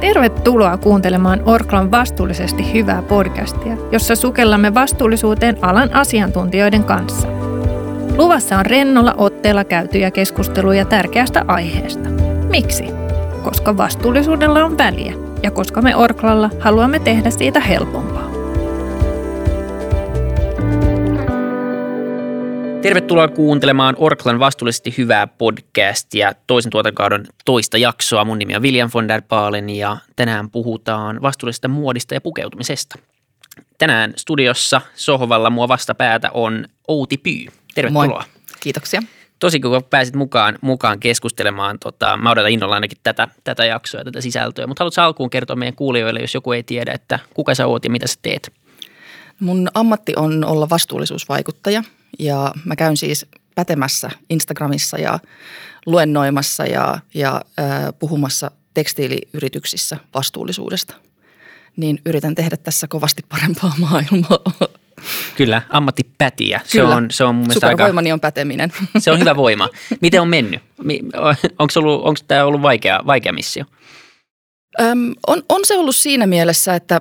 Tervetuloa kuuntelemaan Orklan vastuullisesti hyvää podcastia, jossa sukellamme vastuullisuuteen alan asiantuntijoiden kanssa. Luvassa on rennolla otteella käytyjä keskusteluja tärkeästä aiheesta. Miksi? Koska vastuullisuudella on väliä ja koska me Orklalla haluamme tehdä siitä helpompaa. Tervetuloa kuuntelemaan Orklan vastuullisesti hyvää podcastia, toisen tuotantokauden toista jaksoa. Mun nimi on William von der Baalen ja tänään puhutaan vastuullisesta muodista ja pukeutumisesta. Tänään studiossa sohvalla mua vastapäätä on Outi Pyy. Tervetuloa. Moi. Kiitoksia. Tosi kun pääsit mukaan, mukaan keskustelemaan. Tota, mä odotan innolla ainakin tätä, tätä jaksoa ja tätä sisältöä, mutta haluatko alkuun kertoa meidän kuulijoille, jos joku ei tiedä, että kuka sä oot ja mitä sä teet? Mun ammatti on olla vastuullisuusvaikuttaja ja mä käyn siis pätemässä Instagramissa ja luennoimassa ja, ja äh, puhumassa tekstiiliyrityksissä vastuullisuudesta. Niin yritän tehdä tässä kovasti parempaa maailmaa. Kyllä, ammattipätiä. Se Kyllä. on, se on mun mielestä aika, Supervoimani on päteminen. se on hyvä voima. Miten on mennyt? Onko tämä ollut vaikea, vaikea missio? Öm, on, on se ollut siinä mielessä, että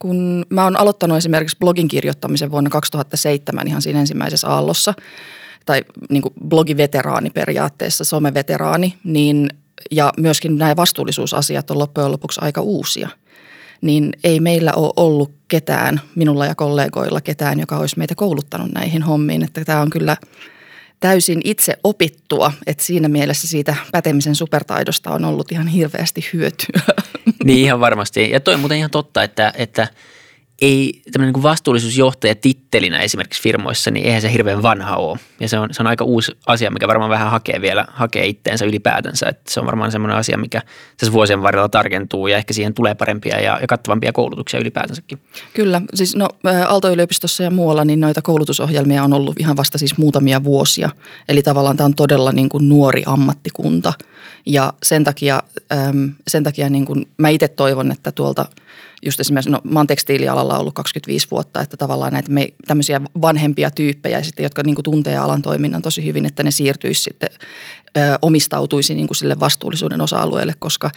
kun mä oon aloittanut esimerkiksi blogin kirjoittamisen vuonna 2007 ihan siinä ensimmäisessä aallossa, tai niin kuin blogiveteraani periaatteessa, someveteraani, niin, ja myöskin nämä vastuullisuusasiat on loppujen lopuksi aika uusia, niin ei meillä ole ollut ketään, minulla ja kollegoilla ketään, joka olisi meitä kouluttanut näihin hommiin, että tämä on kyllä täysin itse opittua, että siinä mielessä siitä pätemisen supertaidosta on ollut ihan hirveästi hyötyä. Niin ihan varmasti. Ja toi on muuten ihan totta, että, että ei tämmöinen niin vastuullisuusjohtaja tittelinä esimerkiksi firmoissa, niin eihän se hirveän vanha ole. Ja se on, se on aika uusi asia, mikä varmaan vähän hakee vielä, hakee itteensä ylipäätänsä. Että se on varmaan semmoinen asia, mikä tässä vuosien varrella tarkentuu ja ehkä siihen tulee parempia ja, ja kattavampia koulutuksia ylipäätänsäkin. Kyllä, siis no Aalto-yliopistossa ja muualla niin noita koulutusohjelmia on ollut ihan vasta siis muutamia vuosia. Eli tavallaan tämä on todella niin kuin nuori ammattikunta ja sen takia, äm, sen takia niin kuin mä itse toivon, että tuolta just esimerkiksi, no mä oon tekstiilialalla ollut 25 vuotta, että tavallaan näitä me, tämmöisiä vanhempia tyyppejä sitten, jotka niin kuin tuntee alan toiminnan tosi hyvin, että ne siirtyisi sitten, ö, omistautuisi niin kuin sille vastuullisuuden osa-alueelle, koska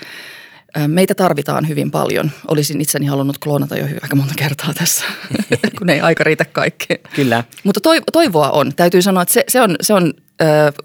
Meitä tarvitaan hyvin paljon. Olisin itseni halunnut kloonata jo aika monta kertaa tässä, kun ei aika riitä kaikkeen. Kyllä. Mutta toivoa on. Täytyy sanoa, että se, se on, se on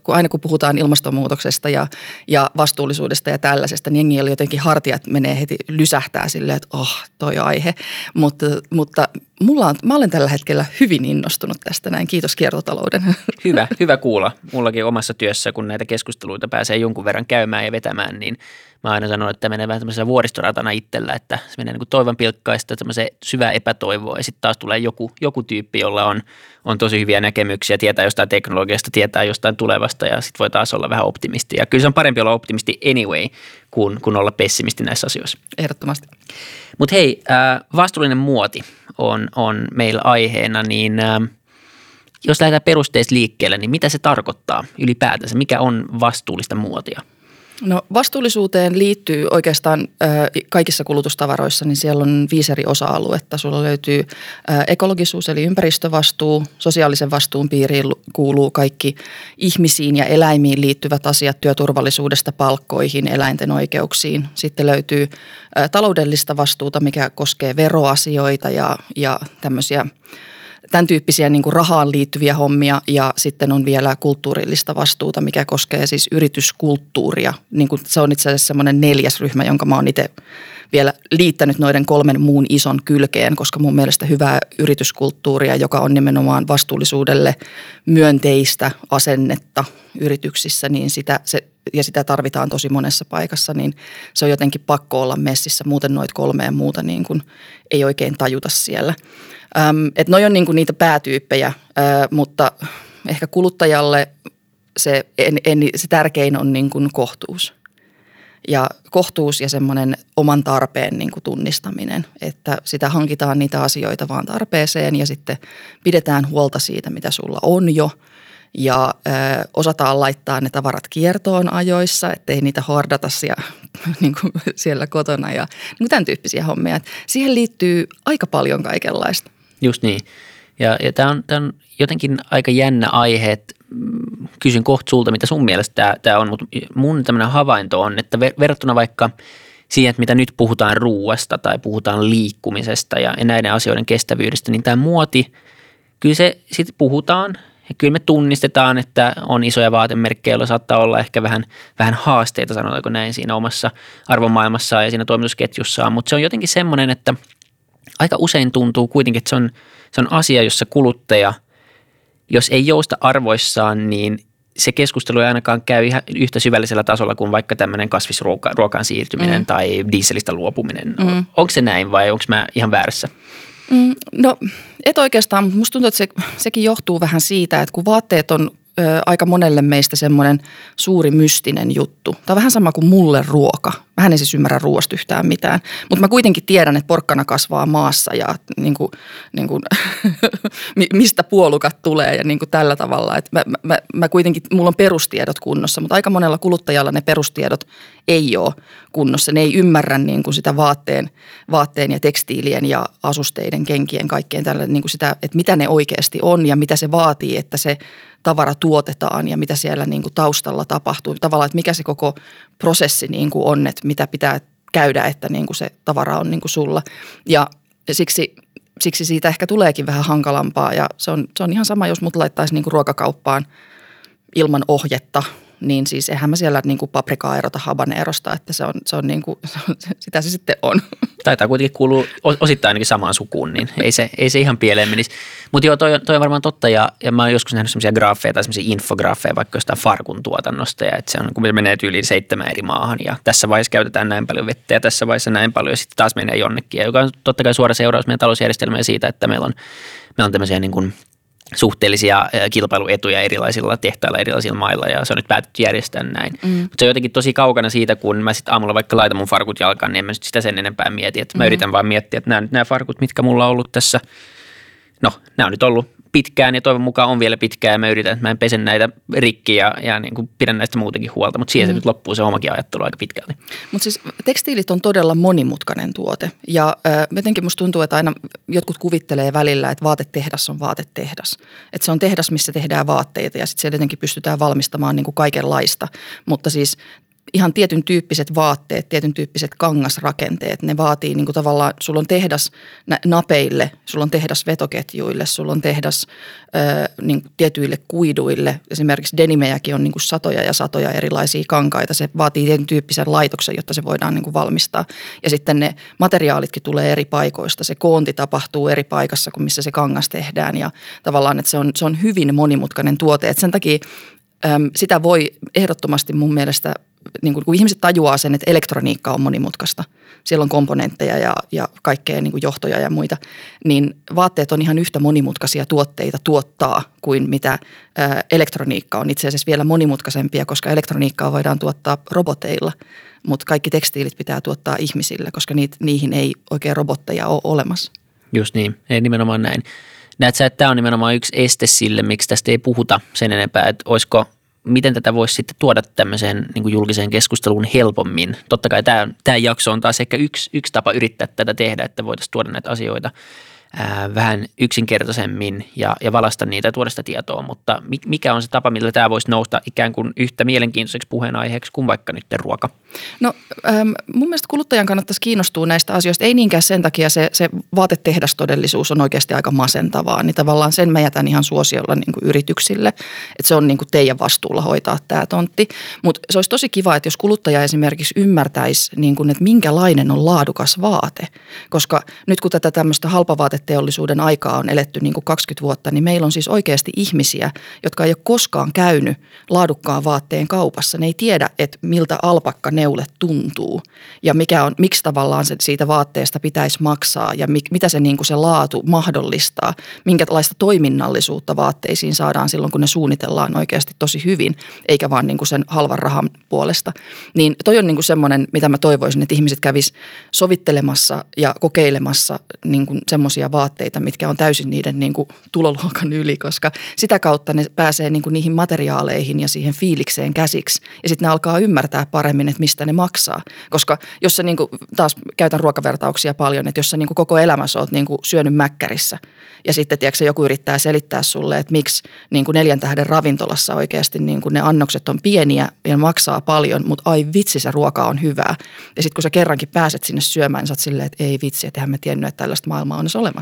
kun aina kun puhutaan ilmastonmuutoksesta ja, ja vastuullisuudesta ja tällaisesta, niin jengi jotenkin hartiat menee heti lysähtää silleen, että oh, toi aihe. Mutta, mutta mulla on, mä olen tällä hetkellä hyvin innostunut tästä näin. Kiitos kiertotalouden. Hyvä, hyvä kuulla. Mullakin omassa työssä, kun näitä keskusteluita pääsee jonkun verran käymään ja vetämään, niin mä aina sanon, että menee vähän tämmöisenä vuoristoratana itsellä, että se menee niin kuin toivon pilkkaista, semmoiseen syvää epätoivoa ja sitten taas tulee joku, joku tyyppi, jolla on, on tosi hyviä näkemyksiä, tietää jostain teknologiasta, tietää jostain tulevasta ja sitten voi taas olla vähän optimisti. Ja kyllä se on parempi olla optimisti anyway kuin, kuin olla pessimisti näissä asioissa. Ehdottomasti. Mutta hei, äh, vastuullinen muoti on, on meillä aiheena, niin äh, jos lähdetään perusteista liikkeelle, niin mitä se tarkoittaa ylipäätänsä? Mikä on vastuullista muotia? No vastuullisuuteen liittyy oikeastaan kaikissa kulutustavaroissa, niin siellä on viisi eri osa-aluetta. Sulla löytyy ekologisuus eli ympäristövastuu, sosiaalisen vastuun piiriin kuuluu kaikki ihmisiin ja eläimiin liittyvät asiat työturvallisuudesta palkkoihin, eläinten oikeuksiin. Sitten löytyy taloudellista vastuuta, mikä koskee veroasioita ja, ja tämmöisiä – tämän tyyppisiä niin kuin rahaan liittyviä hommia ja sitten on vielä kulttuurillista vastuuta, mikä koskee siis yrityskulttuuria. Niin kuin se on itse asiassa semmoinen neljäs ryhmä, jonka mä oon itse vielä liittänyt noiden kolmen muun ison kylkeen, koska mun mielestä hyvää yrityskulttuuria, joka on nimenomaan vastuullisuudelle myönteistä asennetta yrityksissä, niin sitä, se, ja sitä tarvitaan tosi monessa paikassa, niin se on jotenkin pakko olla messissä. Muuten noit kolmeen muuta niin kuin ei oikein tajuta siellä. Ähm, että noi on niinku niitä päätyyppejä, äh, mutta ehkä kuluttajalle se, en, en, se tärkein on niinku kohtuus. Ja kohtuus ja semmoinen oman tarpeen niin kuin tunnistaminen, että sitä hankitaan niitä asioita vaan tarpeeseen ja sitten pidetään huolta siitä, mitä sulla on jo – ja ö, osataan laittaa ne tavarat kiertoon ajoissa, ettei niitä hordata siellä, niin kuin siellä kotona ja niin tämän tyyppisiä hommia. Et siihen liittyy aika paljon kaikenlaista. Just niin. Ja, ja tämä on, on jotenkin aika jännä aihe, että mm, kysyn kohta sulta, mitä sun mielestä tämä, on, mutta mun tämmöinen havainto on, että verrattuna vaikka siihen, että mitä nyt puhutaan ruuasta tai puhutaan liikkumisesta ja näiden asioiden kestävyydestä, niin tämä muoti, kyllä se sitten puhutaan ja kyllä me tunnistetaan, että on isoja vaatemerkkejä, joilla saattaa olla ehkä vähän, vähän haasteita, sanotaanko näin, siinä omassa arvomaailmassaan ja siinä toimitusketjussaan, mutta se on jotenkin semmoinen, että aika usein tuntuu kuitenkin, että se on, se on asia, jossa kuluttaja, jos ei jousta arvoissaan, niin se keskustelu ei ainakaan käy ihan yhtä syvällisellä tasolla kuin vaikka tämmöinen kasvisruokaan siirtyminen mm. tai dieselistä luopuminen. Mm. Onko se näin vai onko mä ihan väärässä? Mm, no et oikeastaan, mutta musta tuntuu, että se, sekin johtuu vähän siitä, että kun vaatteet on ö, aika monelle meistä semmoinen suuri mystinen juttu. Tämä on vähän sama kuin mulle ruoka. Vähän en siis ymmärrä ruoasta yhtään mitään. Mutta mä kuitenkin tiedän, että porkkana kasvaa maassa ja niin kuin, niin kuin, mistä puolukat tulee ja niin kuin tällä tavalla. Että mä, mä, mä kuitenkin, mulla on perustiedot kunnossa, mutta aika monella kuluttajalla ne perustiedot ei ole kunnossa. Ne ei ymmärrä niin kuin sitä vaatteen, vaatteen ja tekstiilien ja asusteiden, kenkien, kaikkeen tällä, niin kuin sitä, että mitä ne oikeasti on ja mitä se vaatii, että se tavara tuotetaan ja mitä siellä niin kuin taustalla tapahtuu. Tavallaan, että mikä se koko prosessi niin kuin on, että mitä pitää käydä, että niin kuin se tavara on niin kuin sulla. Ja siksi, siksi siitä ehkä tuleekin vähän hankalampaa ja se on, se on ihan sama, jos mut laittaisi niin kuin ruokakauppaan ilman ohjetta – niin siis eihän mä siellä niin kuin paprikaa erota habaneerosta, että se on, se on niin kuin, sitä se sitten on. Taitaa kuitenkin kuulua osittain ainakin samaan sukuun, niin ei se, ei se ihan pieleen menisi. Mutta joo, toi, toi on varmaan totta ja, ja mä oon joskus nähnyt semmoisia graafeja tai semmoisia infograafeja vaikka jostain farkun tuotannosta ja että se on, kun me menee yli seitsemän eri maahan ja tässä vaiheessa käytetään näin paljon vettä ja tässä vaiheessa näin paljon ja sitten taas menee jonnekin, ja joka on totta kai suora seuraus meidän talousjärjestelmään siitä, että meillä on, meillä on tämmöisiä niin kuin – suhteellisia kilpailuetuja erilaisilla tehtailla erilaisilla mailla ja se on nyt päätetty järjestää näin. Mm. Mutta se on jotenkin tosi kaukana siitä, kun mä sitten aamulla vaikka laitan mun farkut jalkaan, niin en mä sitä sen enempää mieti. Että mä mm. yritän vaan miettiä, että nämä, nämä farkut, mitkä mulla on ollut tässä, no nämä on nyt ollut pitkään ja toivon mukaan on vielä pitkään ja mä yritän, että mä en pese näitä rikki ja, ja niin kuin pidän näistä muutenkin huolta, mutta siihen mm. se nyt loppuu se omakin ajattelu aika pitkälti. Mutta siis tekstiilit on todella monimutkainen tuote ja äh, jotenkin musta tuntuu, että aina jotkut kuvittelee välillä, että vaatetehdas on vaatetehdas. Että se on tehdas, missä tehdään vaatteita ja sitten siellä jotenkin pystytään valmistamaan niin kuin kaikenlaista, mutta siis ihan tietyn tyyppiset vaatteet, tietyn tyyppiset kangasrakenteet. Ne vaatii niin kuin tavallaan, sulla on tehdas napeille, sulla on tehdas vetoketjuille, sulla on tehdas ö, niin kuin tietyille kuiduille. Esimerkiksi denimejäkin on niin kuin satoja ja satoja erilaisia kankaita. Se vaatii tietyn tyyppisen laitoksen, jotta se voidaan niin kuin valmistaa. Ja sitten ne materiaalitkin tulee eri paikoista. Se koonti tapahtuu eri paikassa kuin missä se kangas tehdään. Ja tavallaan, että se on, se on hyvin monimutkainen tuote. Et sen takia sitä voi ehdottomasti mun mielestä niin kuin, kun ihmiset tajuaa sen, että elektroniikka on monimutkaista, siellä on komponentteja ja, ja kaikkea niin kuin johtoja ja muita, niin vaatteet on ihan yhtä monimutkaisia tuotteita tuottaa kuin mitä ää, elektroniikka on. Itse asiassa vielä monimutkaisempia, koska elektroniikkaa voidaan tuottaa roboteilla, mutta kaikki tekstiilit pitää tuottaa ihmisille, koska niit, niihin ei oikein robotteja ole olemassa. Just niin, ei nimenomaan näin. Näet sä, että tämä on nimenomaan yksi este sille, miksi tästä ei puhuta sen enempää, että olisiko – miten tätä voisi sitten tuoda tämmöiseen niin kuin julkiseen keskusteluun helpommin. Totta kai tämä, tämä jakso on taas ehkä yksi, yksi tapa yrittää tätä tehdä, että voitaisiin tuoda näitä asioita vähän yksinkertaisemmin ja, ja valasta niitä sitä tietoa, mutta mikä on se tapa, millä tämä voisi nousta ikään kuin yhtä mielenkiintoiseksi puheenaiheeksi kuin vaikka nyt ruoka? No ähm, mun mielestä kuluttajan kannattaisi kiinnostua näistä asioista, ei niinkään sen takia se, se vaatetehdastodellisuus on oikeasti aika masentavaa, niin tavallaan sen mä jätän ihan suosiolla niin kuin yrityksille, että se on niin kuin teidän vastuulla hoitaa tämä tontti, mutta se olisi tosi kiva, että jos kuluttaja esimerkiksi ymmärtäisi, niin kuin, että minkälainen on laadukas vaate, koska nyt kun tätä tämmöistä halpavaate vaateteollisuuden aikaa on eletty niin kuin 20 vuotta, niin meillä on siis oikeasti ihmisiä, jotka ei ole koskaan käynyt laadukkaan vaatteen kaupassa. Ne ei tiedä, että miltä alpakka neule tuntuu ja mikä on, miksi tavallaan se siitä vaatteesta pitäisi maksaa ja mi, mitä se, niin kuin se laatu mahdollistaa, minkälaista toiminnallisuutta vaatteisiin saadaan silloin, kun ne suunnitellaan oikeasti tosi hyvin, eikä vaan niin kuin sen halvan rahan puolesta. Niin toi on niin kuin semmoinen, mitä mä toivoisin, että ihmiset kävis sovittelemassa ja kokeilemassa niin semmoisia vaatteita, mitkä on täysin niiden niin kuin tuloluokan yli, koska sitä kautta ne pääsee niin kuin niihin materiaaleihin ja siihen fiilikseen käsiksi. Ja sitten ne alkaa ymmärtää paremmin, että mistä ne maksaa. Koska jos sä niin kuin, taas käytän ruokavertauksia paljon, että jos sä niin kuin koko elämässä oot niin kuin syönyt mäkkärissä ja sitten tiedätkö, joku yrittää selittää sulle, että miksi niin kuin neljän tähden ravintolassa oikeasti niin kuin ne annokset on pieniä ja maksaa paljon, mutta ai vitsi se ruoka on hyvää. Ja sitten kun sä kerrankin pääset sinne syömään, niin sä oot silleen, että ei vitsi, että me tiennyt, että tällaista maailmaa on edes olemassa.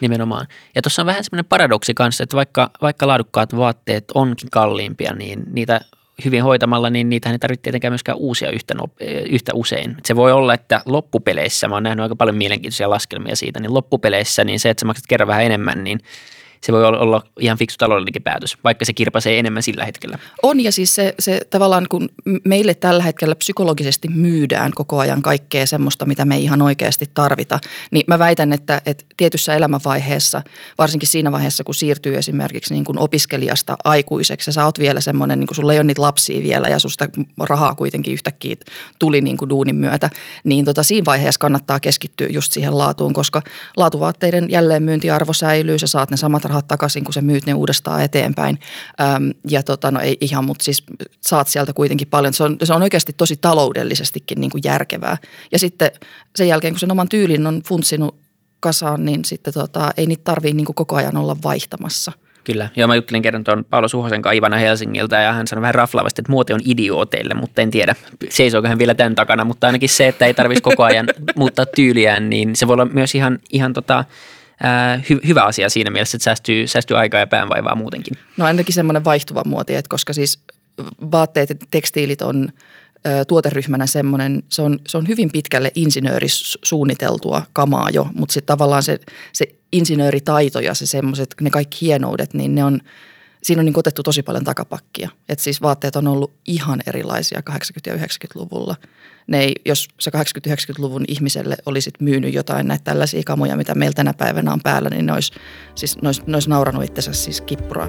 Nimenomaan. Ja tuossa on vähän semmoinen paradoksi kanssa, että vaikka, vaikka laadukkaat vaatteet onkin kalliimpia, niin niitä hyvin hoitamalla, niin niitä ei tarvitse tietenkään myöskään uusia yhtä, yhtä usein. Se voi olla, että loppupeleissä, mä oon nähnyt aika paljon mielenkiintoisia laskelmia siitä, niin loppupeleissä niin se, että sä maksat kerran vähän enemmän, niin se voi olla ihan fiksu taloudellinenkin päätös, vaikka se kirpasee enemmän sillä hetkellä. On ja siis se, se tavallaan kun meille tällä hetkellä psykologisesti myydään koko ajan kaikkea semmoista, mitä me ei ihan oikeasti tarvita, niin mä väitän, että, että tietyssä elämänvaiheessa, varsinkin siinä vaiheessa, kun siirtyy esimerkiksi niin kuin opiskelijasta aikuiseksi ja sä oot vielä semmoinen, niin kuin sulla ei ole niitä lapsia vielä ja susta rahaa kuitenkin yhtäkkiä tuli niin kuin duunin myötä, niin tota, siinä vaiheessa kannattaa keskittyä just siihen laatuun, koska laatuvaatteiden jälleenmyyntiarvo säilyy, sä saat ne samat rahat takaisin, kun sä myyt ne uudestaan eteenpäin. Öm, ja tota, no ei ihan, mutta siis saat sieltä kuitenkin paljon. Se on, se on oikeasti tosi taloudellisestikin niin kuin järkevää. Ja sitten sen jälkeen, kun sen oman tyylin on funtsinut kasaan, niin sitten tota, ei niitä tarvitse niin koko ajan olla vaihtamassa – Kyllä, joo mä juttelin kerran tuon Paolo Suhosen kaivana Helsingiltä ja hän sanoi vähän raflaavasti, että muoti on idiooteille, mutta en tiedä seisooko hän vielä tämän takana, mutta ainakin se, että ei tarvitsisi koko ajan muuttaa tyyliään, niin se voi olla myös ihan, ihan tota, hy- hyvä asia siinä mielessä, että säästyy, säästyy aikaa ja päänvaivaa muutenkin. No ainakin semmoinen vaihtuva muoti, että koska siis vaatteet ja tekstiilit on tuoteryhmänä semmoinen, se on, se on hyvin pitkälle insinöörisuunniteltua kamaa jo, mutta sitten tavallaan se, se insinööritaito ja se semmoiset, ne kaikki hienoudet, niin ne on, siinä on niin otettu tosi paljon takapakkia. että siis vaatteet on ollut ihan erilaisia 80- ja 90-luvulla – ne ei, jos se 80-90-luvun ihmiselle olisit myynyt jotain näitä tällaisia kamoja, mitä meillä tänä päivänä on päällä, niin ne olisi, siis, ne olisi, ne olisi nauranut itsensä siis kippuraa.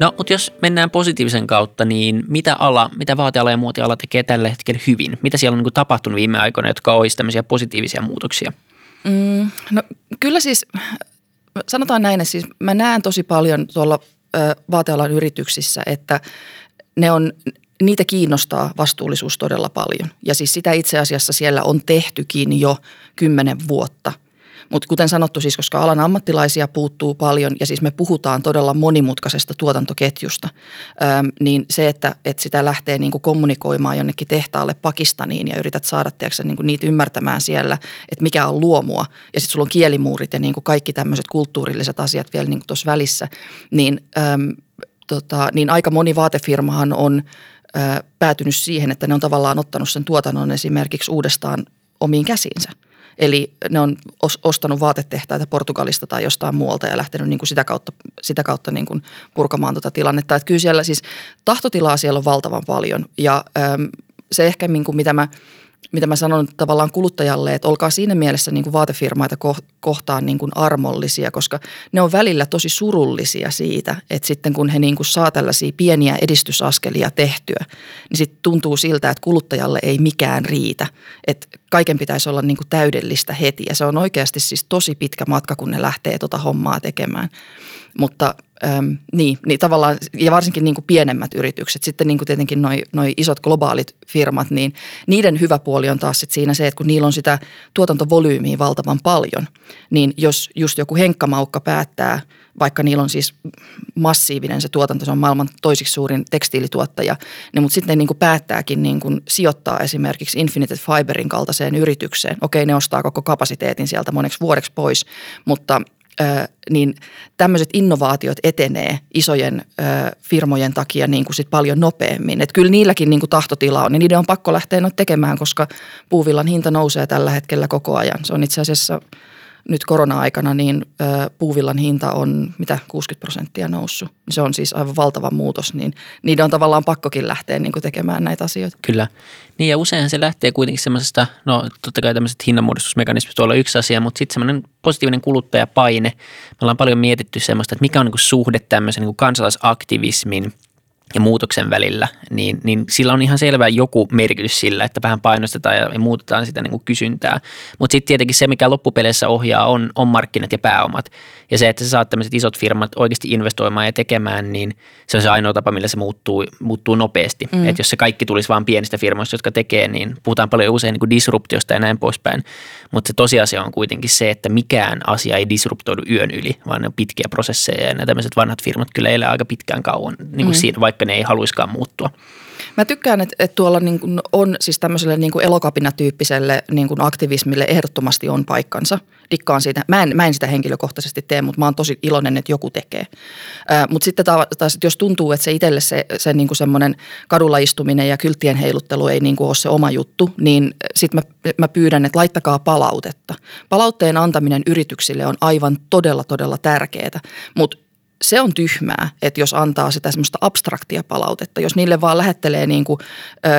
No, mutta jos mennään positiivisen kautta, niin mitä ala, mitä vaateala ja muotiala tekee tällä hetkellä hyvin? Mitä siellä on niin tapahtunut viime aikoina, jotka olisi tämmöisiä positiivisia muutoksia? Mm, no kyllä siis, sanotaan näin, että siis mä näen tosi paljon tuolla vaatealan yrityksissä, että ne on, niitä kiinnostaa vastuullisuus todella paljon. Ja siis sitä itse asiassa siellä on tehtykin jo kymmenen vuotta – mutta kuten sanottu siis, koska alan ammattilaisia puuttuu paljon ja siis me puhutaan todella monimutkaisesta tuotantoketjusta, äm, niin se, että, että sitä lähtee niin kuin kommunikoimaan jonnekin tehtaalle Pakistaniin ja yrität saada tiedätkö, niin kuin niitä ymmärtämään siellä, että mikä on luomua ja sitten sulla on kielimuurit ja niin kuin kaikki tämmöiset kulttuurilliset asiat vielä niin tuossa välissä, niin, äm, tota, niin aika moni vaatefirmahan on päätynyt siihen, että ne on tavallaan ottanut sen tuotannon esimerkiksi uudestaan omiin käsiinsä – Eli ne on ostanut vaatetehtaita Portugalista tai jostain muualta ja lähtenyt niin kuin sitä kautta, sitä kautta niin kuin purkamaan tuota tilannetta. Että kyllä siellä siis tahtotilaa siellä on valtavan paljon ja äm, se ehkä niin kuin mitä mä – mitä mä sanon tavallaan kuluttajalle, että olkaa siinä mielessä niin kuin vaatefirmaita kohtaan niin kuin armollisia, koska ne on välillä tosi surullisia siitä, että sitten kun he niin kuin saa tällaisia pieniä edistysaskelia tehtyä, niin sitten tuntuu siltä, että kuluttajalle ei mikään riitä. Että kaiken pitäisi olla niin kuin täydellistä heti ja se on oikeasti siis tosi pitkä matka, kun ne lähtee tuota hommaa tekemään. Mutta äm, niin, niin tavallaan, ja varsinkin niin kuin pienemmät yritykset, sitten niin kuin tietenkin noi, noi isot globaalit firmat, niin niiden hyvä puoli on taas sit siinä se, että kun niillä on sitä tuotantovolyymiä valtavan paljon, niin jos just joku henkkamaukka päättää, vaikka niillä on siis massiivinen se tuotanto, se on maailman toisiksi suurin tekstiilituottaja, niin mutta sitten ne niin kuin päättääkin niin kuin sijoittaa esimerkiksi Infinite Fiberin kaltaiseen yritykseen. Okei, ne ostaa koko kapasiteetin sieltä moneksi vuodeksi pois, mutta – niin tämmöiset innovaatiot etenee isojen firmojen takia niin kuin sit paljon nopeammin. Et kyllä niilläkin niin kuin tahtotila on, niin niiden on pakko lähteä tekemään, koska puuvillan hinta nousee tällä hetkellä koko ajan. Se on itse asiassa – nyt korona-aikana niin puuvillan hinta on mitä 60 prosenttia noussut. Se on siis aivan valtava muutos, niin niiden on tavallaan pakkokin lähteä niin tekemään näitä asioita. Kyllä. Niin ja usein se lähtee kuitenkin semmoisesta, no totta kai tämmöiset hinnanmuodostusmekanismit olla yksi asia, mutta sitten semmoinen positiivinen kuluttajapaine. Me ollaan paljon mietitty semmoista, että mikä on niin suhde tämmöisen niin kansalaisaktivismin – ja muutoksen välillä, niin, niin sillä on ihan selvä joku merkitys sillä, että vähän painostetaan ja, muutetaan sitä niin kuin kysyntää. Mutta sitten tietenkin se, mikä loppupeleissä ohjaa, on, on markkinat ja pääomat. Ja se, että sä saat tämmöiset isot firmat oikeasti investoimaan ja tekemään, niin se on se ainoa tapa, millä se muuttuu, muuttuu nopeasti. Mm. Että jos se kaikki tulisi vain pienistä firmoista, jotka tekee, niin puhutaan paljon usein niin kuin disruptiosta ja näin poispäin. Mutta se tosiasia on kuitenkin se, että mikään asia ei disruptoidu yön yli, vaan ne on pitkiä prosesseja ja nämä tämmöiset vanhat firmat kyllä elää aika pitkään kauan, niin kuin mm. siinä, vaikka ne ei haluiskaan muuttua. Mä tykkään, että, että tuolla niin kuin on siis tämmöiselle niin kuin elokapinatyyppiselle niin kuin aktivismille ehdottomasti on paikkansa. Dikkaan siitä. Mä en, mä en sitä henkilökohtaisesti tee, mutta mä oon tosi iloinen, että joku tekee. Mutta sitten taas, jos tuntuu, että se itselle se, se niin kuin semmoinen kadulla istuminen ja kylttien heiluttelu ei niin kuin ole se oma juttu, niin sitten mä, mä pyydän, että laittakaa palautetta. Palautteen antaminen yrityksille on aivan todella, todella tärkeää, mutta se on tyhmää, että jos antaa sitä semmoista abstraktia palautetta. Jos niille vaan lähettelee niin kuin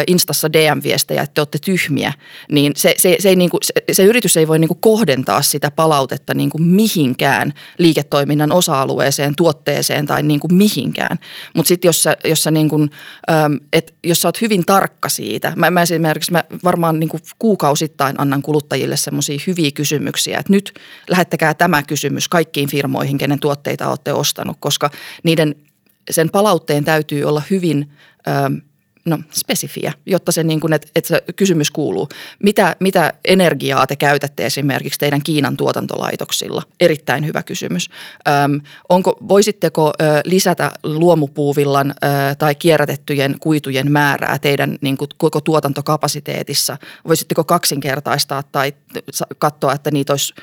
Instassa DM-viestejä, että te olette tyhmiä, niin se, se, se, ei niin kuin, se, se yritys ei voi niin kuin kohdentaa sitä palautetta niin kuin mihinkään liiketoiminnan osa-alueeseen, tuotteeseen tai niin kuin mihinkään. Mutta sitten jos jos, niin kuin, jos sä oot hyvin tarkka siitä, mä, mä esimerkiksi mä varmaan niin kuin kuukausittain annan kuluttajille semmoisia hyviä kysymyksiä, että nyt lähettäkää tämä kysymys kaikkiin firmoihin, kenen tuotteita olette ostaneet saanut, koska niiden sen palautteen täytyy olla hyvin ö, no, spesifiä, jotta se, niin kuin, että, että se kysymys kuuluu, mitä, mitä energiaa te käytätte esimerkiksi teidän Kiinan tuotantolaitoksilla? Erittäin hyvä kysymys. Öm, onko, voisitteko ö, lisätä luomupuuvillan ö, tai kierrätettyjen kuitujen määrää teidän niin kuin, koko tuotantokapasiteetissa? Voisitteko kaksinkertaistaa tai katsoa, että niitä olisi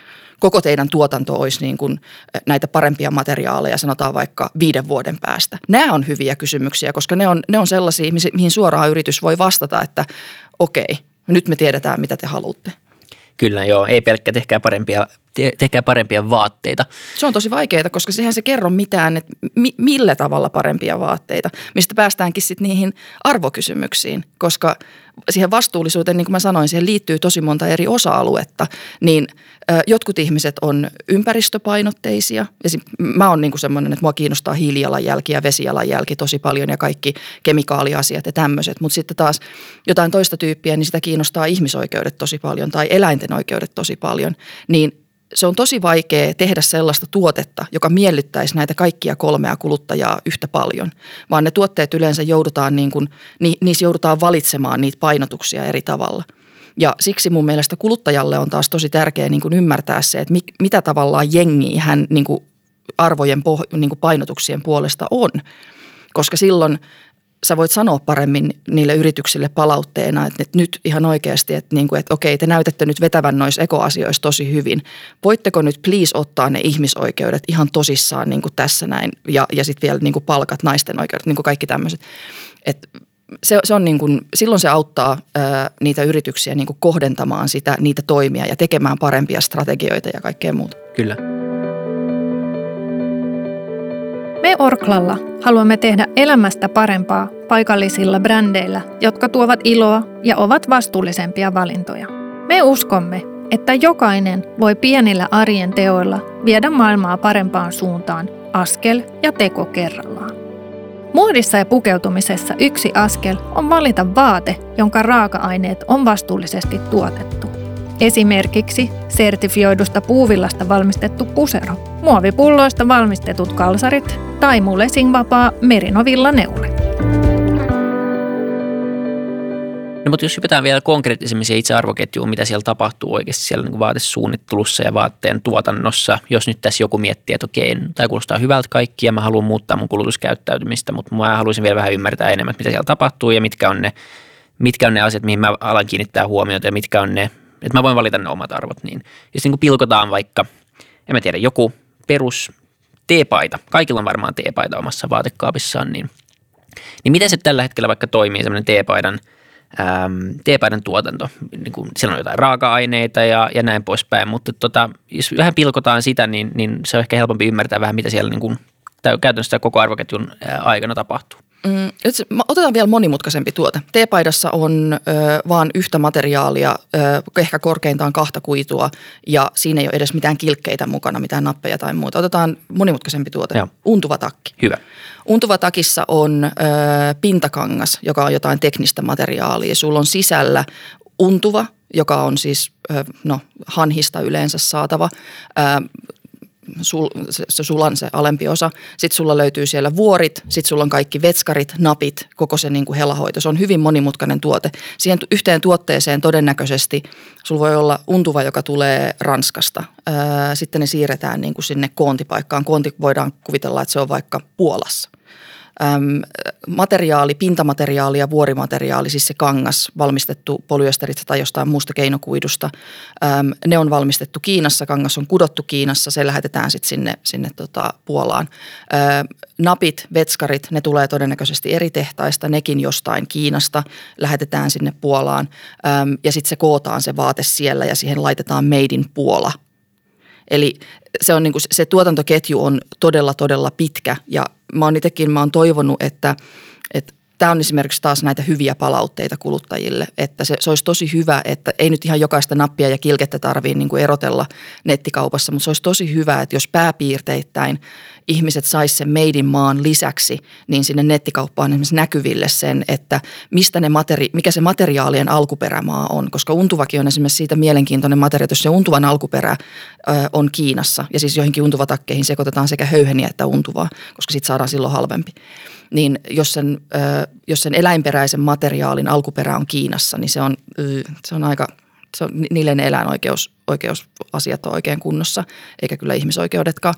koko teidän tuotanto olisi niin kuin näitä parempia materiaaleja, sanotaan vaikka viiden vuoden päästä? Nämä on hyviä kysymyksiä, koska ne on, ne on sellaisia, mihin suoraan yritys voi vastata, että okei, nyt me tiedetään, mitä te haluatte. Kyllä joo, ei pelkkä tehkää parempia, te, tehkää parempia vaatteita. Se on tosi vaikeaa, koska sehän se kerro mitään, että mi, millä tavalla parempia vaatteita, mistä päästäänkin sitten niihin arvokysymyksiin, koska siihen vastuullisuuteen, niin kuin mä sanoin, siihen liittyy tosi monta eri osa-aluetta, niin jotkut ihmiset on ympäristöpainotteisia. Esim. Mä oon niin semmoinen, että mua kiinnostaa hiilijalanjälki ja vesijalanjälki tosi paljon ja kaikki kemikaaliasiat ja tämmöiset, mutta sitten taas jotain toista tyyppiä, niin sitä kiinnostaa ihmisoikeudet tosi paljon tai eläinten oikeudet tosi paljon, niin se on tosi vaikea tehdä sellaista tuotetta, joka miellyttäisi näitä kaikkia kolmea kuluttajaa yhtä paljon, vaan ne tuotteet yleensä joudutaan, niin kuin, niissä joudutaan valitsemaan niitä painotuksia eri tavalla. Ja siksi mun mielestä kuluttajalle on taas tosi tärkeää niin kuin ymmärtää se, että mitä tavallaan jengiä hän niin kuin arvojen niin kuin painotuksien puolesta on. Koska silloin sä voit sanoa paremmin niille yrityksille palautteena, että, että nyt ihan oikeasti, että, niin kuin, että okei, te näytätte nyt vetävän noissa ekoasioissa tosi hyvin. Voitteko nyt please ottaa ne ihmisoikeudet ihan tosissaan niin kuin tässä näin ja, ja sitten vielä niin kuin palkat, naisten oikeudet, niin kuin kaikki tämmöiset. Et se, se on niin kuin, silloin se auttaa ää, niitä yrityksiä niin kuin kohdentamaan sitä, niitä toimia ja tekemään parempia strategioita ja kaikkea muuta. Kyllä. Orklalla haluamme tehdä elämästä parempaa paikallisilla brändeillä, jotka tuovat iloa ja ovat vastuullisempia valintoja. Me uskomme, että jokainen voi pienillä arjen teoilla viedä maailmaa parempaan suuntaan askel ja teko kerrallaan. Muodissa ja pukeutumisessa yksi askel on valita vaate, jonka raaka-aineet on vastuullisesti tuotettu. Esimerkiksi sertifioidusta puuvillasta valmistettu pusero, muovipulloista valmistetut kalsarit tai mulesin vapaa merinovilla neule. No, mutta jos hypätään vielä konkreettisemmin itse arvoketjuun, mitä siellä tapahtuu oikeasti siellä niin vaatesuunnittelussa ja vaatteen tuotannossa, jos nyt tässä joku miettii, että okei, tämä kuulostaa hyvältä kaikki ja mä haluan muuttaa mun kulutuskäyttäytymistä, mutta mä haluaisin vielä vähän ymmärtää enemmän, että mitä siellä tapahtuu ja mitkä on ne, mitkä on ne asiat, mihin mä alan kiinnittää huomiota ja mitkä on ne että mä voin valita ne omat arvot. Niin. Jos niin kuin pilkotaan vaikka, en mä tiedä, joku perus teepaita, kaikilla on varmaan teepaita omassa vaatekaapissaan, niin, niin miten se tällä hetkellä vaikka toimii semmoinen teepaidan, äm, teepaidan tuotanto? Niin kuin, siellä on jotain raaka-aineita ja, ja näin poispäin, mutta tota, jos vähän pilkotaan sitä, niin, niin se on ehkä helpompi ymmärtää vähän, mitä siellä niin kuin, käytännössä koko arvoketjun aikana tapahtuu. Mm, otetaan vielä monimutkaisempi tuote. T-paidassa on ö, vaan yhtä materiaalia, ö, ehkä korkeintaan kahta kuitua ja siinä ei ole edes mitään kilkkeitä mukana, mitään nappeja tai muuta. Otetaan monimutkaisempi tuote, Joo. untuva takki. Hyvä. Untuva takissa on ö, pintakangas, joka on jotain teknistä materiaalia. Sulla on sisällä untuva, joka on siis no, hanhista yleensä saatava sul, se, se sulan se alempi osa. Sitten sulla löytyy siellä vuorit, sitten sulla on kaikki vetskarit, napit, koko se niin kuin helahoito. Se on hyvin monimutkainen tuote. Siihen yhteen tuotteeseen todennäköisesti sulla voi olla untuva, joka tulee Ranskasta. sitten ne siirretään niin kuin sinne koontipaikkaan. Koonti voidaan kuvitella, että se on vaikka Puolassa – äm, materiaali, pintamateriaali ja vuorimateriaali, siis se kangas valmistettu polyesteristä tai jostain muusta keinokuidusta. Äm, ne on valmistettu Kiinassa, kangas on kudottu Kiinassa, se lähetetään sitten sinne, sinne tota Puolaan. Ä, napit, vetskarit, ne tulee todennäköisesti eri tehtaista, nekin jostain Kiinasta, lähetetään sinne Puolaan äm, ja sitten se kootaan se vaate siellä ja siihen laitetaan Made in Puola – Eli se, on niin kuin, se tuotantoketju on todella, todella pitkä. Ja mä oon itsekin mä oon toivonut, että, että tämä on esimerkiksi taas näitä hyviä palautteita kuluttajille, että se, se olisi tosi hyvä, että ei nyt ihan jokaista nappia ja kilkettä tarvii niin erotella nettikaupassa, mutta se olisi tosi hyvä, että jos pääpiirteittäin ihmiset sais sen meidin maan lisäksi, niin sinne nettikauppaan esimerkiksi näkyville sen, että mistä ne materi- mikä se materiaalien alkuperämaa on, koska untuvakin on esimerkiksi siitä mielenkiintoinen materiaali, jos se untuvan alkuperä ö, on Kiinassa. Ja siis joihinkin untuvatakkeihin sekoitetaan sekä höyheniä että untuvaa, koska siitä saadaan silloin halvempi. Niin jos sen, jos sen eläinperäisen materiaalin alkuperä on Kiinassa, niin se on, se on aika, se on, niille ne eläinoikeus, oikeusasiat on oikein kunnossa, eikä kyllä ihmisoikeudetkaan.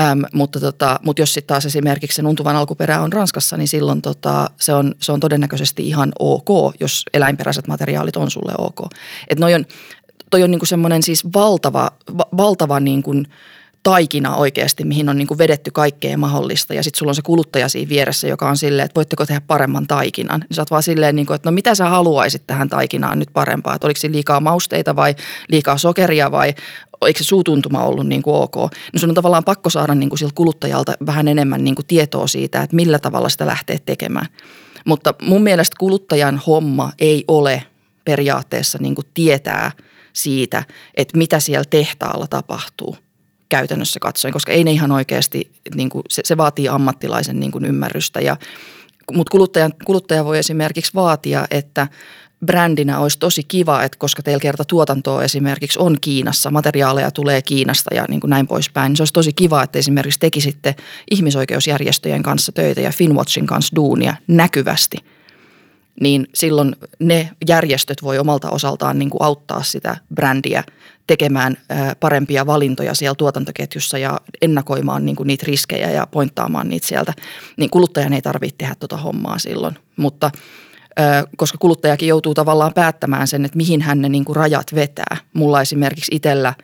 Ähm, mutta, tota, mutta jos sitten taas esimerkiksi sen untuvan alkuperä on Ranskassa, niin silloin tota, se, on, se on todennäköisesti ihan ok, jos eläinperäiset materiaalit on sulle ok. Noi on, toi on niinku semmoinen siis valtava, va, valtava niin kuin – taikina oikeasti, mihin on niin kuin vedetty kaikkea mahdollista. Ja sitten sulla on se kuluttaja siinä vieressä, joka on silleen, että voitteko tehdä paremman taikinan. Niin sä oot vaan silleen, niin kuin, että no mitä sä haluaisit tähän taikinaan nyt parempaa. Että oliko se liikaa mausteita vai liikaa sokeria vai eikö se suutuntuma ollut niin kuin ok. Niin sun on tavallaan pakko saada niin kuin siltä kuluttajalta vähän enemmän niin kuin tietoa siitä, että millä tavalla sitä lähtee tekemään. Mutta mun mielestä kuluttajan homma ei ole periaatteessa niin kuin tietää siitä, että mitä siellä tehtaalla tapahtuu – käytännössä katsoen, koska ei ne ihan oikeasti, niin kuin, se, se vaatii ammattilaisen niin kuin ymmärrystä. Ja, mutta kuluttaja, kuluttaja voi esimerkiksi vaatia, että brändinä olisi tosi kiva, että koska teillä kerta tuotantoa esimerkiksi on Kiinassa, materiaaleja tulee Kiinasta ja niin kuin näin poispäin, niin se olisi tosi kiva, että esimerkiksi tekisitte ihmisoikeusjärjestöjen kanssa töitä ja Finwatchin kanssa duunia näkyvästi – niin silloin ne järjestöt voi omalta osaltaan niin kuin auttaa sitä brändiä tekemään parempia valintoja siellä tuotantoketjussa ja ennakoimaan niin kuin niitä riskejä ja pointtaamaan niitä sieltä. Niin kuluttajan ei tarvitse tehdä tuota hommaa silloin, mutta koska kuluttajakin joutuu tavallaan päättämään sen, että mihin hän ne niin kuin rajat vetää. Mulla esimerkiksi itsellä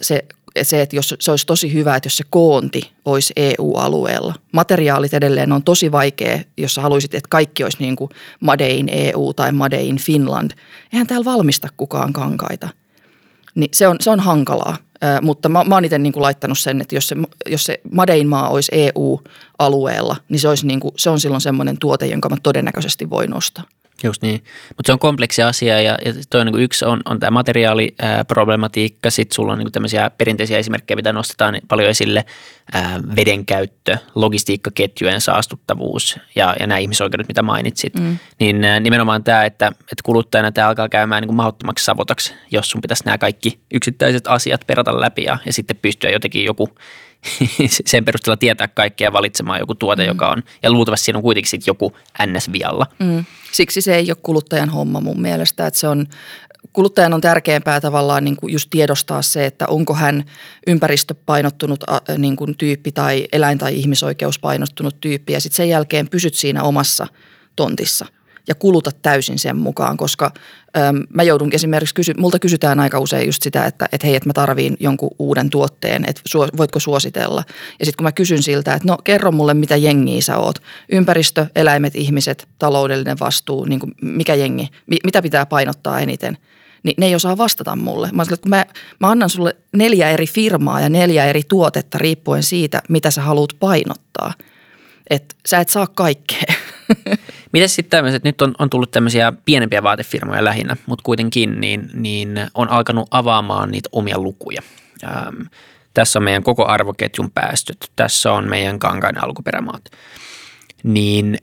se se, että jos se olisi tosi hyvä, että jos se koonti olisi EU-alueella. Materiaalit edelleen on tosi vaikea, jos sä haluaisit, että kaikki olisi niin kuin Made in EU tai Made in Finland. Eihän täällä valmista kukaan kankaita. Niin se on, se on hankalaa, äh, mutta mä, mä oon itse niin kuin laittanut sen, että jos se, jos se Made in maa olisi EU-alueella, niin se, olisi niin kuin, se on silloin semmoinen tuote, jonka mä todennäköisesti voin ostaa. Just niin, mutta se on kompleksi asia ja, ja toi on niin yksi on, on tämä materiaaliproblematiikka, sitten sulla on niin tämmöisiä perinteisiä esimerkkejä, mitä nostetaan paljon esille, ää, vedenkäyttö, logistiikkaketjujen saastuttavuus ja, ja nämä ihmisoikeudet, mitä mainitsit, mm. niin ää, nimenomaan tämä, että, että kuluttajana tämä alkaa käymään niin mahdottomaksi savotaksi, jos sun pitäisi nämä kaikki yksittäiset asiat perata läpi ja, ja sitten pystyä jotenkin joku sen perusteella tietää kaikkea valitsemaan joku tuote, mm. joka on, ja luultavasti siinä on kuitenkin sit joku NS-vialla. Mm. Siksi se ei ole kuluttajan homma mun mielestä, että se on, kuluttajan on tärkeämpää tavallaan niin kuin just tiedostaa se, että onko hän ympäristöpainottunut niin kuin tyyppi tai eläin- tai ihmisoikeuspainottunut tyyppi, ja sitten sen jälkeen pysyt siinä omassa tontissa ja kuluta täysin sen mukaan, koska äm, mä joudun esimerkiksi, kysy, multa kysytään aika usein just sitä, että et hei, että mä tarviin jonkun uuden tuotteen, että voitko suositella. Ja sitten kun mä kysyn siltä, että no kerro mulle, mitä jengiä sä oot. Ympäristö, eläimet, ihmiset, taloudellinen vastuu, niin kuin mikä jengi, mi, mitä pitää painottaa eniten – niin ne ei osaa vastata mulle. Mä, sanoin, että mä, mä annan sulle neljä eri firmaa ja neljä eri tuotetta riippuen siitä, mitä sä haluat painottaa – että sä et saa kaikkea. Miten sitten tämmöiset, nyt on, on tullut tämmöisiä pienempiä vaatefirmoja lähinnä, mutta kuitenkin niin, niin on alkanut avaamaan niitä omia lukuja. Ähm, tässä on meidän koko arvoketjun päästöt, tässä on meidän kankain alkuperämaat. Niin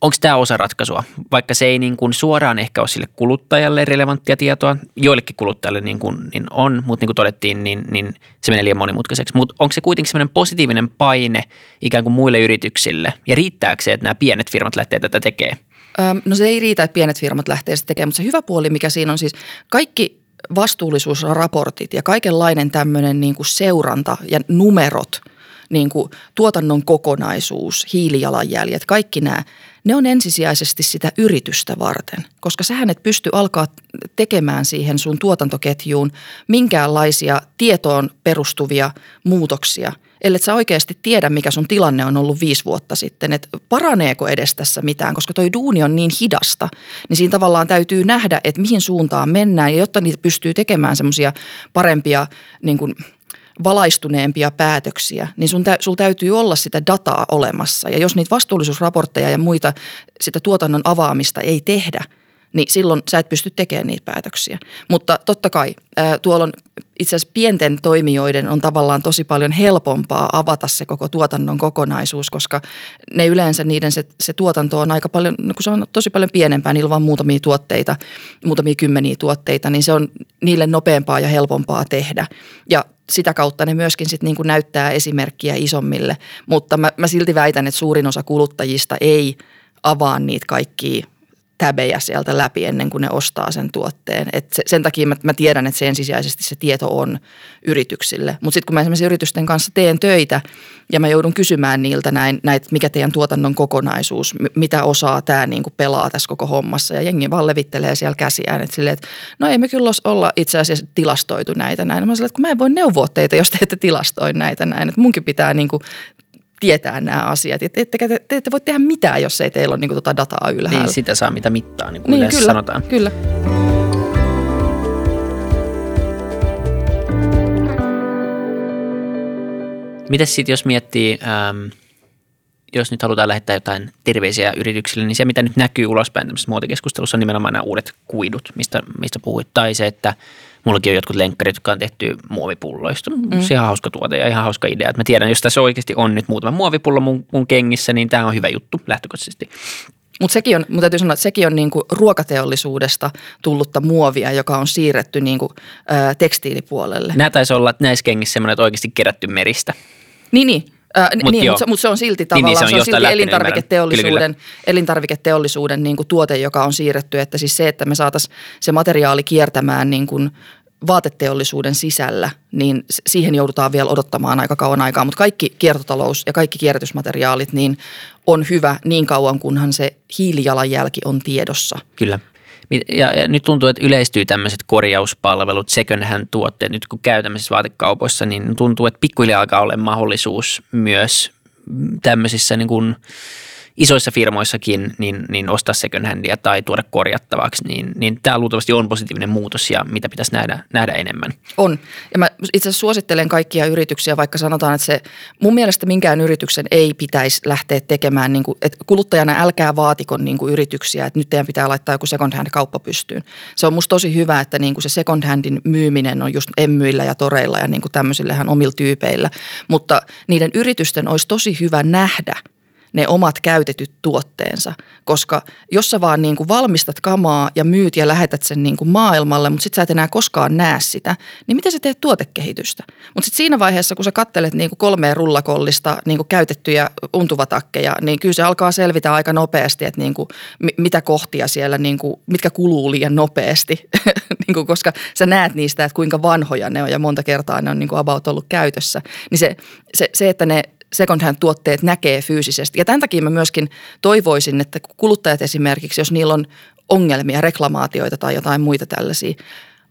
onko tämä osa ratkaisua, vaikka se ei niin kuin suoraan ehkä ole sille kuluttajalle relevanttia tietoa, joillekin kuluttajille niin kuin, niin on, mutta niin kuin todettiin, niin, niin se menee liian monimutkaiseksi. Mutta onko se kuitenkin sellainen positiivinen paine ikään kuin muille yrityksille ja riittääkö se, että nämä pienet firmat lähtee tätä tekemään? No se ei riitä, että pienet firmat lähtee sitä tekemään, mutta se hyvä puoli, mikä siinä on siis, kaikki vastuullisuusraportit ja kaikenlainen tämmöinen niin kuin seuranta ja numerot, niin kuin tuotannon kokonaisuus, hiilijalanjäljet, kaikki nämä – ne on ensisijaisesti sitä yritystä varten, koska sähän et pysty alkaa tekemään siihen sun tuotantoketjuun minkäänlaisia tietoon perustuvia muutoksia, ellei sä oikeasti tiedä, mikä sun tilanne on ollut viisi vuotta sitten, että paraneeko edes tässä mitään, koska toi duuni on niin hidasta, niin siinä tavallaan täytyy nähdä, että mihin suuntaan mennään. Ja jotta niitä pystyy tekemään semmoisia parempia niin kuin – valaistuneempia päätöksiä, niin sun tä, sulla täytyy olla sitä dataa olemassa. Ja jos niitä vastuullisuusraportteja ja muita sitä tuotannon avaamista ei tehdä, niin silloin sä et pysty tekemään niitä päätöksiä. Mutta totta kai tuolla on itse asiassa pienten toimijoiden on tavallaan tosi paljon helpompaa avata se koko tuotannon kokonaisuus, koska ne yleensä niiden se, se tuotanto on aika paljon, no kun se on tosi paljon pienempää, niillä on vain muutamia tuotteita, muutamia kymmeniä tuotteita, niin se on niille nopeampaa ja helpompaa tehdä. Ja sitä kautta ne myöskin sit niin näyttää esimerkkiä isommille, mutta mä, mä silti väitän, että suurin osa kuluttajista ei avaa niitä kaikkia täbejä sieltä läpi ennen kuin ne ostaa sen tuotteen. Et se, sen takia mä, mä tiedän, että se ensisijaisesti se tieto on yrityksille. Mutta sitten kun mä esimerkiksi yritysten kanssa teen töitä ja mä joudun kysymään niiltä näin, näitä, mikä teidän tuotannon kokonaisuus, mitä osaa tämä niinku pelaa tässä koko hommassa. Ja jengi vaan levittelee siellä käsiään, että silleen, että no ei me kyllä olla itse asiassa tilastoitu näitä näin. Mä sanoin, että kun mä en voi neuvoa teitä, jos te ette tilastoi näitä näin. Että munkin pitää niinku tietää nämä asiat. Ja te, te, te, te ette voi tehdä mitään, jos ei teillä ole niin kuin, tota dataa ylhäällä. Niin, sitä saa mitä mittaa, niin kuin niin, kyllä, sanotaan. Kyllä. Mites sitten, jos miettii, ähm, jos nyt halutaan lähettää jotain terveisiä yrityksille, niin se, mitä nyt näkyy ulospäin tämmöisessä muotikeskustelussa, on nimenomaan nämä uudet kuidut, mistä, mistä puhuit. Tai se, että Mullakin on jotkut lenkkarit, jotka on tehty muovipulloista. Mm. Se on hauska tuote ja ihan hauska idea. Mä tiedän, jos tässä oikeasti on nyt muutama muovipullo mun, mun kengissä, niin tämä on hyvä juttu lähtökohtaisesti. Mutta sekin on, mutta täytyy sanoa, että sekin on niinku ruokateollisuudesta tullutta muovia, joka on siirretty niinku, ä, tekstiilipuolelle. Nämä taisi olla näissä kengissä semmoinen, että oikeasti kerätty meristä. Niin, niin. Äh, mut niin, mutta mut se on silti tavallaan, niin, niin se on, se on silti elintarviketeollisuuden, kyllä, kyllä. elintarviketeollisuuden niin kuin tuote, joka on siirretty. Että siis se, että me saataisiin se materiaali kiertämään niin kuin vaateteollisuuden sisällä, niin siihen joudutaan vielä odottamaan aika kauan aikaa. Mutta kaikki kiertotalous ja kaikki kierrätysmateriaalit niin on hyvä niin kauan, kunhan se hiilijalanjälki on tiedossa. Kyllä. Ja, ja nyt tuntuu, että yleistyy tämmöiset korjauspalvelut, second hand tuotteet. Nyt kun käy tämmöisissä vaatekaupoissa, niin tuntuu, että pikkuhiljaa alkaa olla mahdollisuus myös tämmöisissä niin kuin – isoissa firmoissakin niin, niin ostaa second handia tai tuoda korjattavaksi, niin, niin tämä luultavasti on positiivinen muutos ja mitä pitäisi nähdä, nähdä enemmän. On. Ja mä itse suosittelen kaikkia yrityksiä, vaikka sanotaan, että se mun mielestä minkään yrityksen ei pitäisi lähteä tekemään, niin kuin, että kuluttajana älkää vaatikon niin kuin yrityksiä, että nyt teidän pitää laittaa joku second hand kauppa pystyyn. Se on musta tosi hyvä, että niin kuin se second handin myyminen on just emmyillä ja toreilla ja niin kuin tämmöisillehän omilla tyypeillä, mutta niiden yritysten olisi tosi hyvä nähdä – ne omat käytetyt tuotteensa. Koska jos sä vaan niin kuin valmistat kamaa ja myyt ja lähetät sen niin kuin maailmalle, mutta sit sä et enää koskaan näe sitä, niin miten sä teet tuotekehitystä? Mutta sitten siinä vaiheessa, kun sä kattelet niin kuin kolmea rullakollista niin kuin käytettyjä untuvatakkeja, niin kyllä se alkaa selvitä aika nopeasti, että niin kuin, mitä kohtia siellä, niin kuin, mitkä kuluu liian nopeasti, niin kuin, koska sä näet niistä, että kuinka vanhoja ne on ja monta kertaa ne on niin kuin about ollut käytössä. Niin se, se, se että ne second hand tuotteet näkee fyysisesti. Ja tämän takia mä myöskin toivoisin, että kuluttajat esimerkiksi, jos niillä on ongelmia, reklamaatioita tai jotain muita tällaisia,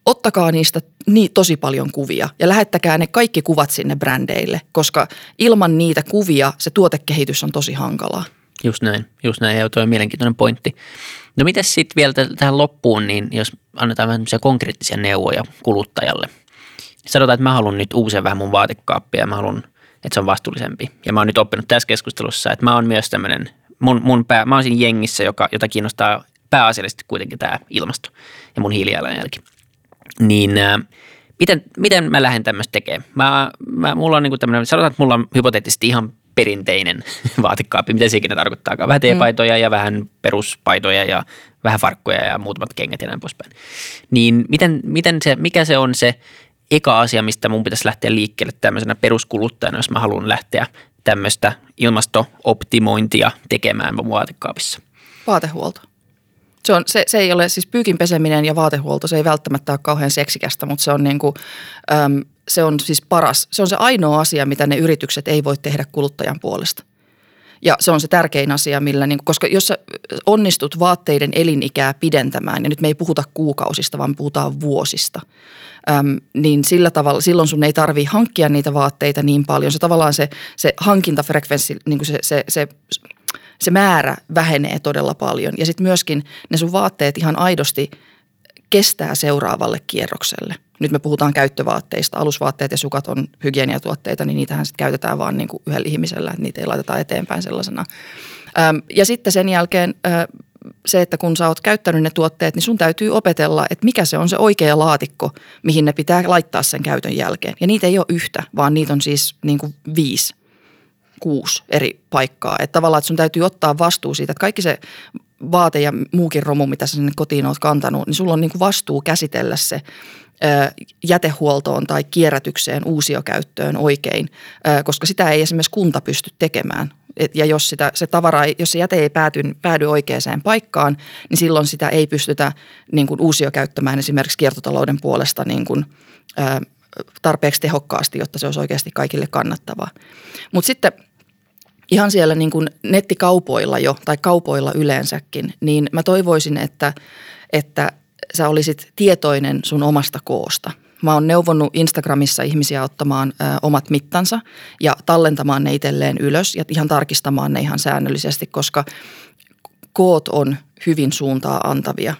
ottakaa niistä niin tosi paljon kuvia ja lähettäkää ne kaikki kuvat sinne brändeille, koska ilman niitä kuvia se tuotekehitys on tosi hankalaa. Just näin, just näin ja tuo on mielenkiintoinen pointti. No miten sitten vielä tähän loppuun, niin jos annetaan vähän konkreettisia neuvoja kuluttajalle. Sanotaan, että mä haluan nyt uusia vähän mun vaatekaappia ja mä haluan – että se on vastuullisempi. Ja mä oon nyt oppinut tässä keskustelussa, että mä oon myös tämmöinen, mun, mun pää, mä oon siinä jengissä, joka, jota kiinnostaa pääasiallisesti kuitenkin tämä ilmasto ja mun hiilijalanjälki. Niin äh, miten, miten mä lähden tämmöistä tekemään? Mä, mä, mulla on niin tämmöinen, sanotaan, että mulla on hypoteettisesti ihan perinteinen vaatekaappi, mitä se ikinä tarkoittaa. Vähän teepaitoja mm. ja vähän peruspaitoja ja vähän farkkuja ja muutamat kengät ja näin poispäin. Niin miten, miten se, mikä se on se eka asia, mistä mun pitäisi lähteä liikkeelle tämmöisenä peruskuluttajana, jos mä haluan lähteä tämmöistä ilmastooptimointia tekemään mun vaatekaapissa? Vaatehuolto. Se, on, se, se ei ole siis pyykin peseminen ja vaatehuolto, se ei välttämättä ole kauhean seksikästä, mutta se on, niin kuin, äm, se on siis paras. Se on se ainoa asia, mitä ne yritykset ei voi tehdä kuluttajan puolesta. Ja se on se tärkein asia, millä, niin, koska jos sä onnistut vaatteiden elinikää pidentämään, ja nyt me ei puhuta kuukausista, vaan puhutaan vuosista, äm, niin sillä tavalla, silloin sun ei tarvi hankkia niitä vaatteita niin paljon. Se tavallaan se, se hankintafrekvenssi, niin se, se, se se määrä vähenee todella paljon. Ja sitten myöskin ne sun vaatteet ihan aidosti kestää seuraavalle kierrokselle. Nyt me puhutaan käyttövaatteista. Alusvaatteet ja sukat on hygieniatuotteita, niin niitähän sitten käytetään vaan niin kuin yhdellä ihmisellä, että niitä ei laiteta eteenpäin sellaisena. ja sitten sen jälkeen se, että kun sä oot käyttänyt ne tuotteet, niin sun täytyy opetella, että mikä se on se oikea laatikko, mihin ne pitää laittaa sen käytön jälkeen. Ja niitä ei ole yhtä, vaan niitä on siis niin kuin viisi – kuusi eri paikkaa. Että tavallaan, että sun täytyy ottaa vastuu siitä, että kaikki se vaate ja muukin romu, mitä sä sinne kotiin oot kantanut, niin sulla on niin kuin vastuu käsitellä se jätehuoltoon tai kierrätykseen, uusiokäyttöön oikein, koska sitä ei esimerkiksi kunta pysty tekemään. Ja jos, sitä, se tavara, jos se jäte ei pääty, päädy oikeaan paikkaan, niin silloin sitä ei pystytä niin kuin uusiokäyttämään esimerkiksi kiertotalouden puolesta niin kuin, tarpeeksi tehokkaasti, jotta se olisi oikeasti kaikille kannattavaa. Mutta sitten ihan siellä niin kuin nettikaupoilla jo tai kaupoilla yleensäkin, niin mä toivoisin, että, että sä olisit tietoinen sun omasta koosta. Mä oon neuvonnut Instagramissa ihmisiä ottamaan ö, omat mittansa ja tallentamaan ne itselleen ylös ja ihan tarkistamaan ne ihan säännöllisesti, koska koot on hyvin suuntaa antavia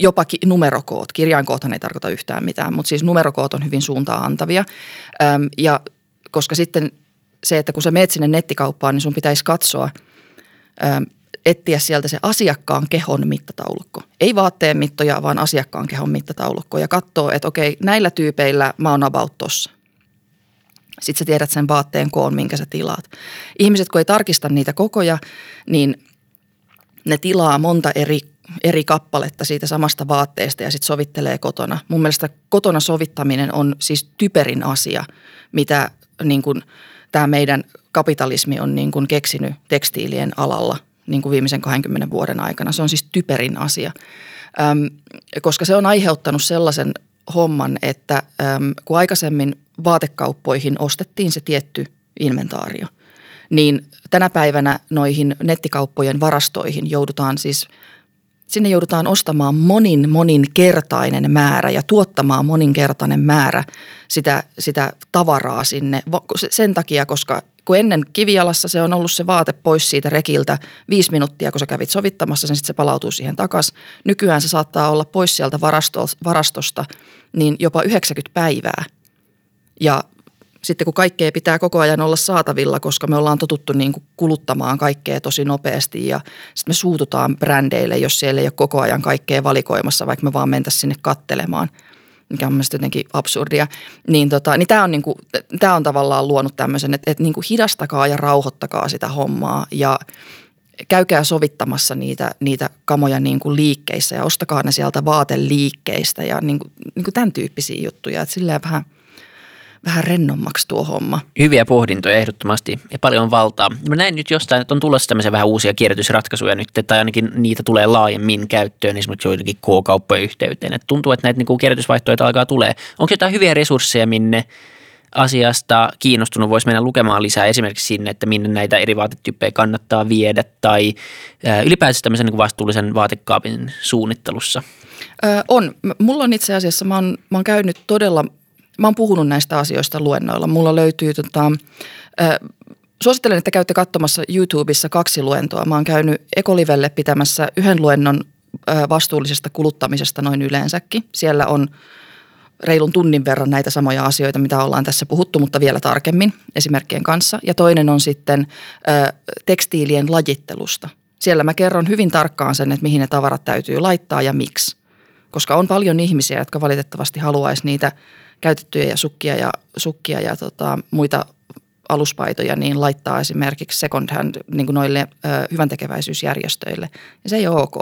jopa numerokoot. Kirjainkoothan ei tarkoita yhtään mitään, mutta siis numerokoot on hyvin suuntaa antavia. Ja koska sitten se, että kun sä meet sinne nettikauppaan, niin sun pitäisi katsoa, etsiä sieltä se asiakkaan kehon mittataulukko. Ei vaatteen mittoja, vaan asiakkaan kehon mittataulukko ja katsoa, että okei, näillä tyypeillä mä oon about tossa. Sitten sä tiedät sen vaatteen koon, minkä sä tilaat. Ihmiset, kun ei tarkista niitä kokoja, niin ne tilaa monta eri eri kappaletta siitä samasta vaatteesta ja sitten sovittelee kotona. Mun mielestä kotona sovittaminen on siis typerin asia, mitä niin kuin tämä meidän kapitalismi on niin kuin keksinyt tekstiilien alalla niin kuin viimeisen 20 vuoden aikana. Se on siis typerin asia, äm, koska se on aiheuttanut sellaisen homman, että äm, kun aikaisemmin vaatekauppoihin ostettiin se tietty inventaario, niin tänä päivänä noihin nettikauppojen varastoihin joudutaan siis – sinne joudutaan ostamaan monin moninkertainen määrä ja tuottamaan moninkertainen määrä sitä, sitä tavaraa sinne sen takia, koska kun ennen kivialassa se on ollut se vaate pois siitä rekiltä viisi minuuttia, kun sä kävit sovittamassa sen, sitten se palautuu siihen takaisin. Nykyään se saattaa olla pois sieltä varastosta niin jopa 90 päivää. Ja sitten kun kaikkea pitää koko ajan olla saatavilla, koska me ollaan totuttu niin kuin kuluttamaan kaikkea tosi nopeasti ja sitten me suututaan brändeille, jos siellä ei ole koko ajan kaikkea valikoimassa, vaikka me vaan mentäisiin sinne kattelemaan mikä on mielestäni jotenkin absurdia, niin, tota, niin tämä on, niinku, tää on tavallaan luonut tämmöisen, että et niinku hidastakaa ja rauhoittakaa sitä hommaa ja käykää sovittamassa niitä, niitä kamoja niin kuin liikkeissä ja ostakaa ne sieltä vaateliikkeistä ja niin kuin, niin kuin tämän tyyppisiä juttuja. Että silleen vähän – vähän rennommaksi tuo homma. Hyviä pohdintoja ehdottomasti ja paljon valtaa. Mä näin nyt jostain, että on tulossa tämmöisiä vähän uusia kierrätysratkaisuja nyt, tai ainakin niitä tulee laajemmin käyttöön esimerkiksi joidenkin K-kauppojen yhteyteen. Et tuntuu, että näitä niin kierrätysvaihtoehtoja alkaa tulee. Onko jotain hyviä resursseja, minne asiasta kiinnostunut voisi mennä lukemaan lisää esimerkiksi sinne, että minne näitä eri vaatetyyppejä kannattaa viedä tai ylipäätään tämmöisen niin vastuullisen vaatekaapin suunnittelussa? Ö, on. Mulla on itse asiassa, mä oon, mä oon käynyt todella mä oon puhunut näistä asioista luennoilla. Mulla löytyy tota, äh, suosittelen, että käytte katsomassa YouTubessa kaksi luentoa. Mä oon käynyt Ekolivelle pitämässä yhden luennon äh, vastuullisesta kuluttamisesta noin yleensäkin. Siellä on reilun tunnin verran näitä samoja asioita, mitä ollaan tässä puhuttu, mutta vielä tarkemmin esimerkkien kanssa. Ja toinen on sitten ö, tekstiilien lajittelusta. Siellä mä kerron hyvin tarkkaan sen, että mihin ne tavarat täytyy laittaa ja miksi. Koska on paljon ihmisiä, jotka valitettavasti haluaisi niitä käytettyjä sukkia ja, sukkia ja tota, muita aluspaitoja, niin laittaa esimerkiksi second hand niin kuin noille ö, hyväntekeväisyysjärjestöille. Ja se ei ole ok.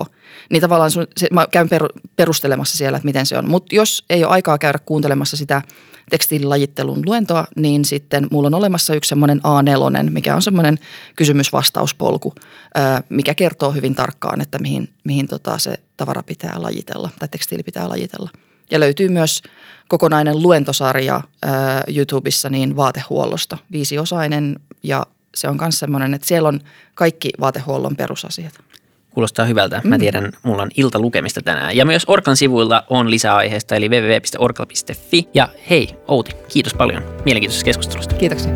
Niin tavallaan sun, se, mä käyn per, perustelemassa siellä, että miten se on. Mutta jos ei ole aikaa käydä kuuntelemassa sitä tekstiililajittelun luentoa, niin sitten mulla on olemassa yksi semmoinen A4, mikä on semmoinen kysymysvastauspolku, ö, mikä kertoo hyvin tarkkaan, että mihin, mihin tota se tavara pitää lajitella tai tekstiili pitää lajitella. Ja löytyy myös kokonainen luentosarja ää, YouTubessa niin vaatehuollosta, viisiosainen ja se on myös semmoinen, että siellä on kaikki vaatehuollon perusasiat. Kuulostaa hyvältä. Mä mm. tiedän, mulla on ilta lukemista tänään. Ja myös Orkan sivuilla on lisää aiheesta, eli www.orkla.fi. Ja hei, Outi, kiitos paljon mielenkiintoisesta keskustelusta. Kiitoksia.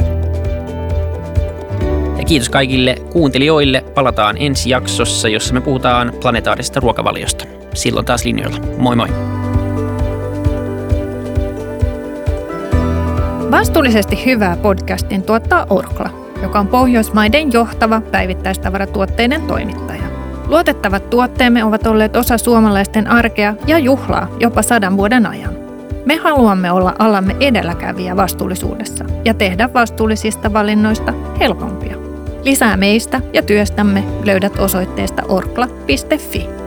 Ja kiitos kaikille kuuntelijoille. Palataan ensi jaksossa, jossa me puhutaan planetaarisesta ruokavaliosta. Silloin taas linjoilla. Moi moi! Vastuullisesti hyvää podcastin tuottaa Orkla, joka on Pohjoismaiden johtava päivittäistavaratuotteiden toimittaja. Luotettavat tuotteemme ovat olleet osa suomalaisten arkea ja juhlaa jopa sadan vuoden ajan. Me haluamme olla alamme edelläkävijä vastuullisuudessa ja tehdä vastuullisista valinnoista helpompia. Lisää meistä ja työstämme löydät osoitteesta orkla.fi.